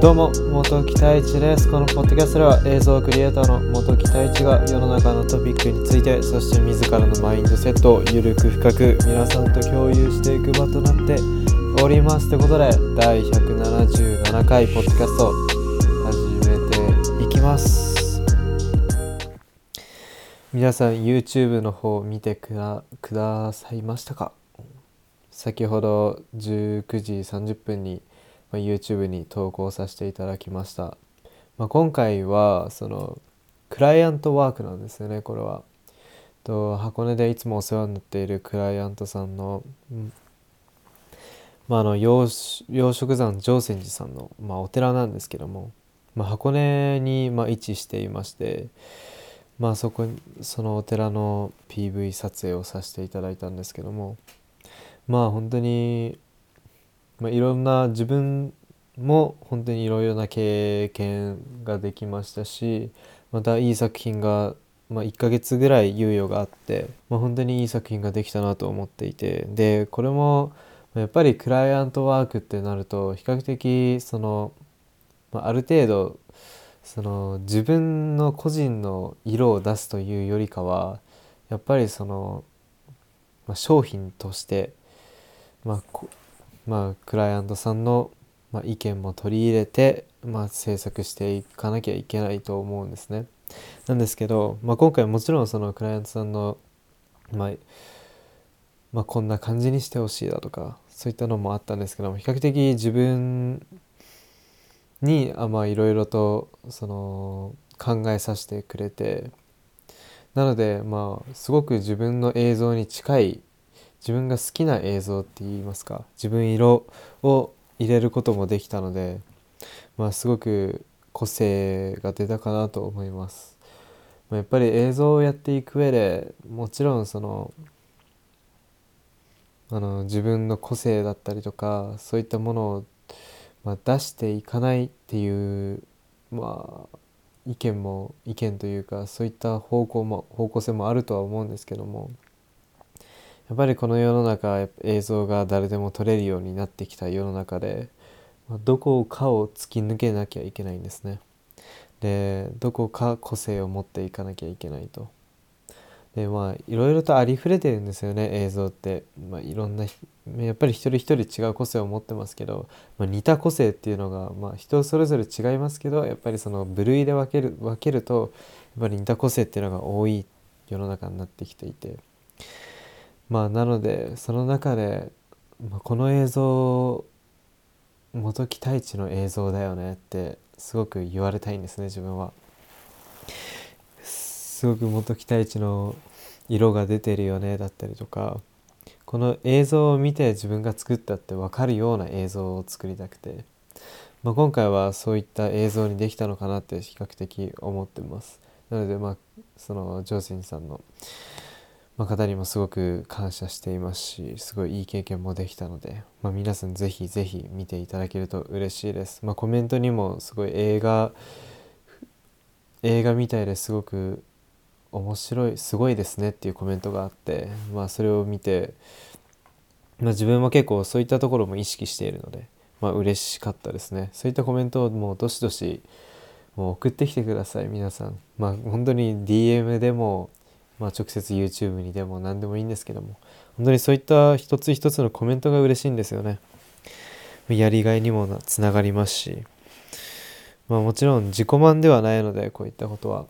どうも元木太一です。このポッドキャストでは映像クリエイターの元木太一が世の中のトピックについてそして自らのマインドセットをゆるく深く皆さんと共有していく場となっておりますということで第177回ポッドキャスト始めていきます。皆さん YouTube の方見てくだくださいましたか？先ほど19時30分にま、YouTube に投稿させていただきました、まあ、今回はそのクライアントワークなんですよねこれは。と箱根でいつもお世話になっているクライアントさんの、うん。まあ、あの養殖山上泉寺さんの、まあ、お寺なんですけども、まあ、箱根に、ま、位置していまして。まあそこそのお寺の PV 撮影をさせていただいたんですけどもまあ本当にまあ、いろんな自分も本当にいろいろな経験ができましたしまたいい作品が、まあ、1ヶ月ぐらい猶予があって、まあ、本当にいい作品ができたなと思っていてでこれもやっぱりクライアントワークってなると比較的その、まあ、ある程度その自分の個人の色を出すというよりかはやっぱりその、まあ、商品として、まあ、まあ、クライアントさんの、ま、意見も取り入れて、まあ、制作していかなきゃいけないと思うんですね。なんですけど、まあ、今回もちろんそのクライアントさんの、まあまあ、こんな感じにしてほしいだとかそういったのもあったんですけども比較的自分にあまあいろいろとその考えさせてくれてなのでまあすごく自分の映像に近い自分が好きな映像って言いますか自分色を入れることもできたのでまあすごく個性が出たかなと思います。やっぱり映像をやっていく上でもちろんそのあの自分の個性だったりとかそういったものを、まあ、出していかないっていうまあ意見も意見というかそういった方向も方向性もあるとは思うんですけどもやっぱりこの世の中映像が誰でも撮れるようになってきた世の中で、まあ、どこかを突き抜けなきゃいけないんですね。でどこか個性を持っていかなきゃいけないと。でまあいろいろとありふれてるんですよね映像って、まあ、いろんなやっぱり一人一人違う個性を持ってますけど、まあ、似た個性っていうのが、まあ、人それぞれ違いますけどやっぱりその部類で分ける分けるとやっぱり似た個性っていうのが多い世の中になってきていて。まあなのでその中で、まあ、この映像元木太一の映像だよねってすごく言われたいんですね自分は。すごく元木太一の色が出てるよねだったりとかこの映像を見て自分が作ったって分かるような映像を作りたくて、まあ、今回はそういった映像にできたのかなって比較的思ってます。なのでまあそのジョーセンさんのま、方にもすごく感謝していますしすごいいい経験もできたので、まあ、皆さんぜひぜひ見ていただけると嬉しいです、ま、コメントにもすごい映画映画みたいですごく面白いすごいですねっていうコメントがあって、まあ、それを見て、まあ、自分も結構そういったところも意識しているので、まあ嬉しかったですね。そういったコメントをもうどしどしもう送ってきてください皆さん。まあ本当に DM でもまあ、直接 YouTube にでも何でもいいんですけども本当にそういった一つ一つのコメントが嬉しいんですよね。やりがいにもつながりますしまあもちろん自己満ではないのでこういったことは。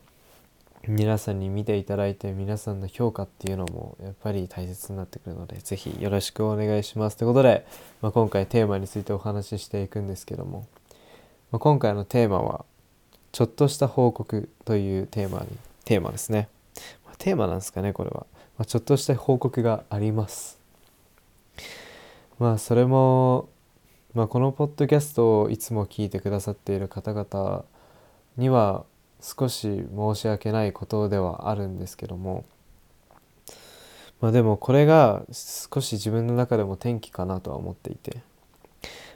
皆さんに見ていただいて皆さんの評価っていうのもやっぱり大切になってくるので是非よろしくお願いします。ということで、まあ、今回テーマについてお話ししていくんですけども、まあ、今回のテーマはちょっとした報告というテーマにテーマですね。テーマなんですかねこれは、ま、ちょっとした報告があります。まあそれも、ま、このポッドキャストをいつも聞いてくださっている方々には少し申し訳ないことではあるんですけども。まあでもこれが少し自分の中でも転機かなとは思っていて。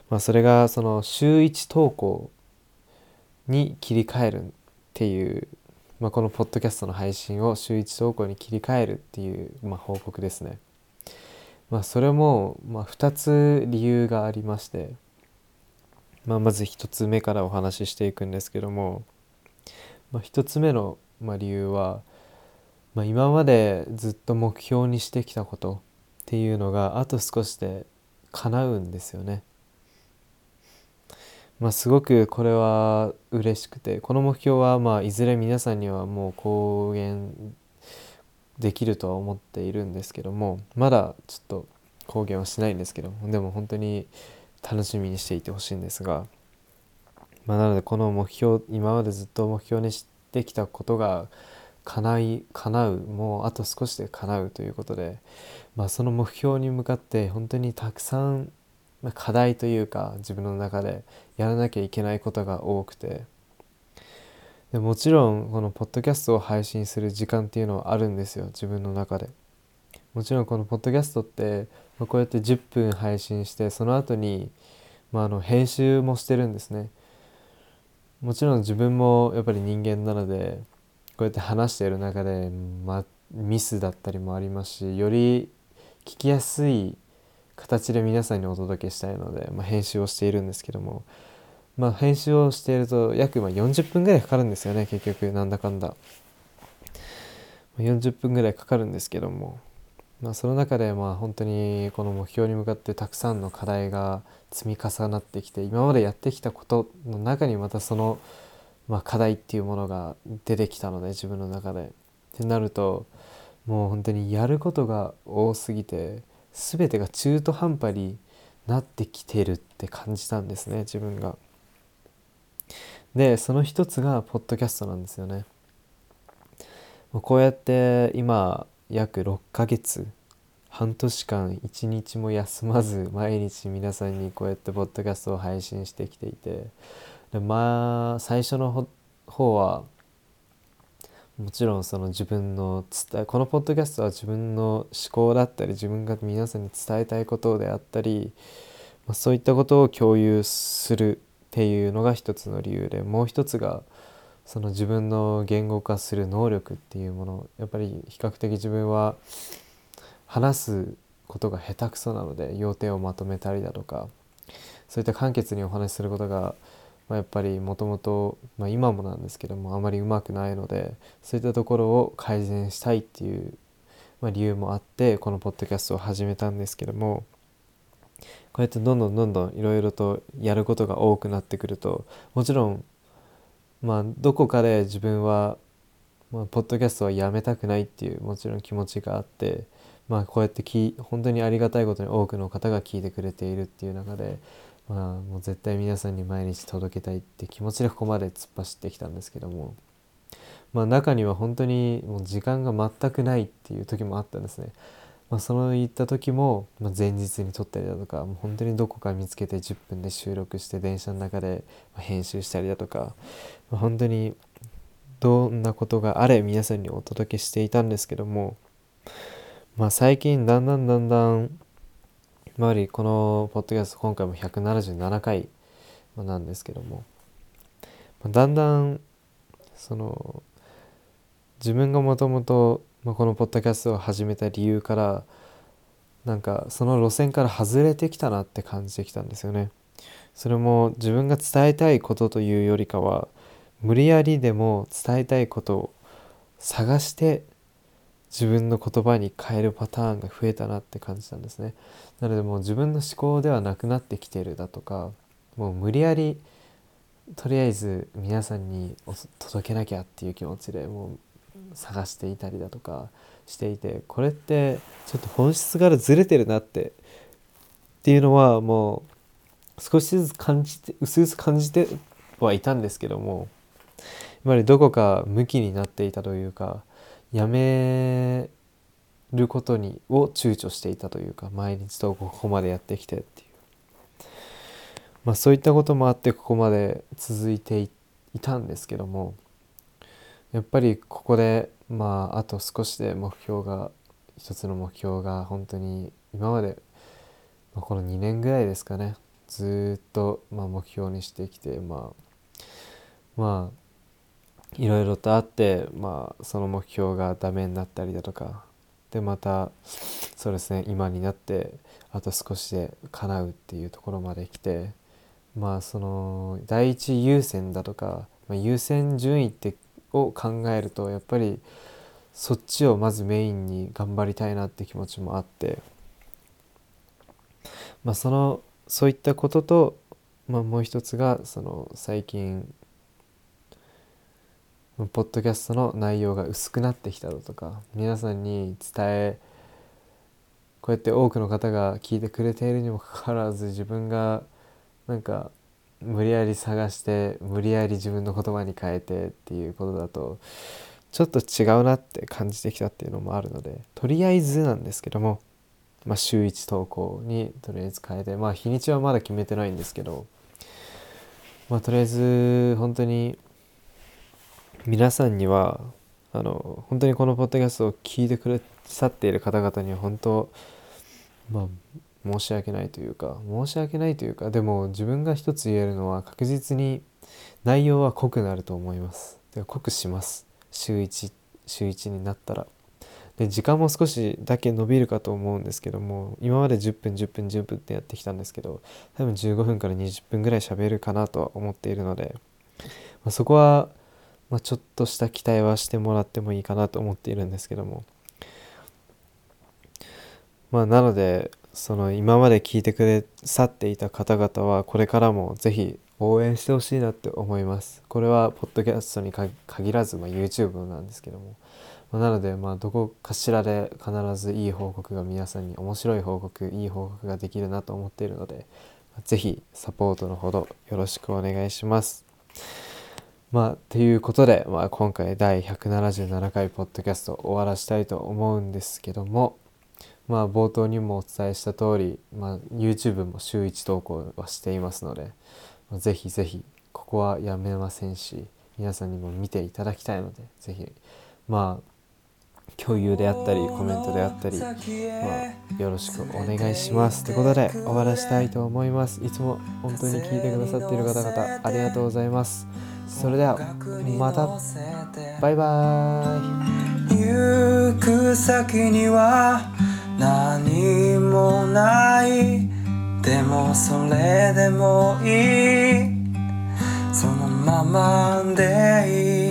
まあそれがその週1投稿に切り替えるっていうまあ、このポッドキャストの配信を週1投稿に切り替えるっていう、まあ、報告ですね。まあ、それも、まあ、2つ理由がありまして、まあ、まず1つ目からお話ししていくんですけども、まあ、1つ目の、まあ、理由は、まあ、今までずっと目標にしてきたことっていうのがあと少しで叶うんですよね。まあ、すごくこれは嬉しくてこの目標はまあいずれ皆さんにはもう公言できるとは思っているんですけどもまだちょっと公言はしないんですけどもでも本当に楽しみにしていてほしいんですが、まあ、なのでこの目標今までずっと目標にしてきたことが叶い叶うもうあと少しで叶うということで、まあ、その目標に向かって本当にたくさんま課題というか自分の中でやらなきゃいけないことが多くて。でもちろんこのポッドキャストを配信する時間っていうのはあるんですよ自分の中で。もちろんこのポッドキャストって、まこうやって10分配信してその後に、まあ、あの編集もしてるんですね。もちろん自分もやっぱり人間なのでこうやって話している中で、まミスだったりもありますしより聞きやすい形で皆さんにお届けしたいので、まあ、編集をしているんですけども、まあ、編集をしていると約ま40分ぐらいかかるんですよね結局なんだかんだ。40分ぐらいかかるんですけども、まあ、その中でまあ本当にこの目標に向かってたくさんの課題が積み重なってきて今までやってきたことの中にまたその、まあ、課題っていうものが出てきたので自分の中で。ってなるともう本当にやることが多すぎて全てが中途半端になってきてるって感じたんですね自分が。でその一つがポッドキャストなんですよね。こうやって今約6ヶ月。半年間一日も休まず毎日皆さんにこうやってポッドキャストを配信してきていて。でまあ最初の方はもちろんその自分の伝えこのポッドキャストは自分の思考だったり自分が皆さんに伝えたいことであったり、まあ、そういったことを共有するっていうのが一つの理由でもう一つがその自分の言語化する能力っていうものやっぱり比較的自分は話すことが下手くそなので要点をまとめたりだとかそういった簡潔にお話しすることがまあ、やっぱりもともと今もなんですけどもあまりうまくないのでそういったところを改善したいっていう、まあ、理由もあってこのポッドキャストを始めたんですけどもこうやってどんどんどんどんいろいろとやることが多くなってくるともちろんまあどこかで自分は、まあ、ポッドキャストはやめたくないっていうもちろん気持ちがあってまあこうやってき本当にありがたいことに多くの方が聞いてくれているっていう中でまあもう絶対皆さんに毎日届けたいって気持ちでここまで突っ走ってきたんですけどもまあ中には本当にもう時間が全くないっていう時もあったんですね。まあ、その言った時も、まあ、前日に撮ったりだとかもう本当にどこか見つけて10分で収録して電車の中で編集したりだとか、まあ、本当にどんなことがあれ皆さんにお届けしていたんですけども、まあ、最近だんだんだんだん周りこのポッドキャスト今回も177回なんですけどもまだんだんその自分がもともとまこのポッドキャストを始めた理由からなんかその路線から外れてきたなって感じてきたんですよね。それも自分が伝えたいことというよりかは無理やりでも伝えたいことを探して自分の言葉に変えるパターンが増えたなって感じたんですね。なのでもう自分の思考ではなくなってきてるだとかもう無理やりとりあえず皆さんに届けなきゃっていう気持ちでもう探していたりだとかしていてこれってちょっと本質からずれてるなってっていうのはもう少しずつ感じて薄々感じてはいたんですけどもやっぱりどこか向きになっていたというかやめることにを躊躇していたというか毎日とここまでやってきてっていう。まあそういったこともあってここまで続いていたんですけどもやっぱりここでまああと少しで目標が一つの目標が本当に今まで、まあ、この2年ぐらいですかねずっとまあ目標にしてきてまあまあいろいろとあって、まあ、その目標がダメになったりだとかでまたそうですね今になってあと少しで叶うっていうところまで来てまあその第一優先だとか、まあ、優先順位ってを考えるとやっぱりそっちをまずメインに頑張りたいなって気持ちもあって、まあ、そのそういったことと、まあ、もう一つがその最近ポッドキャストの内容が薄くなってきたとか皆さんに伝えこうやって多くの方が聞いてくれているにもかかわらず自分がなんか無理やり探して無理やり自分の言葉に変えてっていうことだとちょっと違うなって感じてきたっていうのもあるのでとりあえずなんですけども、まあ、週1投稿にとりあえず変えてまあ日にちはまだ決めてないんですけど、まあ、とりあえず本当に皆さんにはあの本当にこのポッドキャストを聞いてくださっている方々には本当まあ申し訳ないというか申し訳ないというかでも自分が一つ言えるのは確実に内容は濃くなると思います。で濃くします。週1週1になったら。で時間も少しだけ伸びるかと思うんですけども今まで10分10分10分ってやってきたんですけど多分15分から20分ぐらい喋るかなとは思っているので、まあ、そこはまあ、ちょっとした期待はしてもらってもいいかなと思っているんですけども。まあなのでその今まで聞いてくださっていた方々はこれからもぜひ応援してほしいなって思いますこれはポッドキャストに限らず、まあ、YouTube なんですけども、まあ、なのでまあどこかしらで必ずいい報告が皆さんに面白い報告いい報告ができるなと思っているのでぜひサポートのほどよろしくお願いします。まあ、ということで、まあ、今回第177回ポッドキャスト終わらしたいと思うんですけども、まあ、冒頭にもお伝えした通り、まあ、YouTube も週1投稿はしていますので、まあ、ぜひぜひここはやめませんし皆さんにも見ていただきたいのでぜひまあ共有であったりコメントであったり、まあ、よろしくお願いします。ということで終わらしたいと思います。いつも本当に聞いてくださっている方々ありがとうございます。それではまた。バイバーイ。何もないでもそれでもいい。そのままでいい。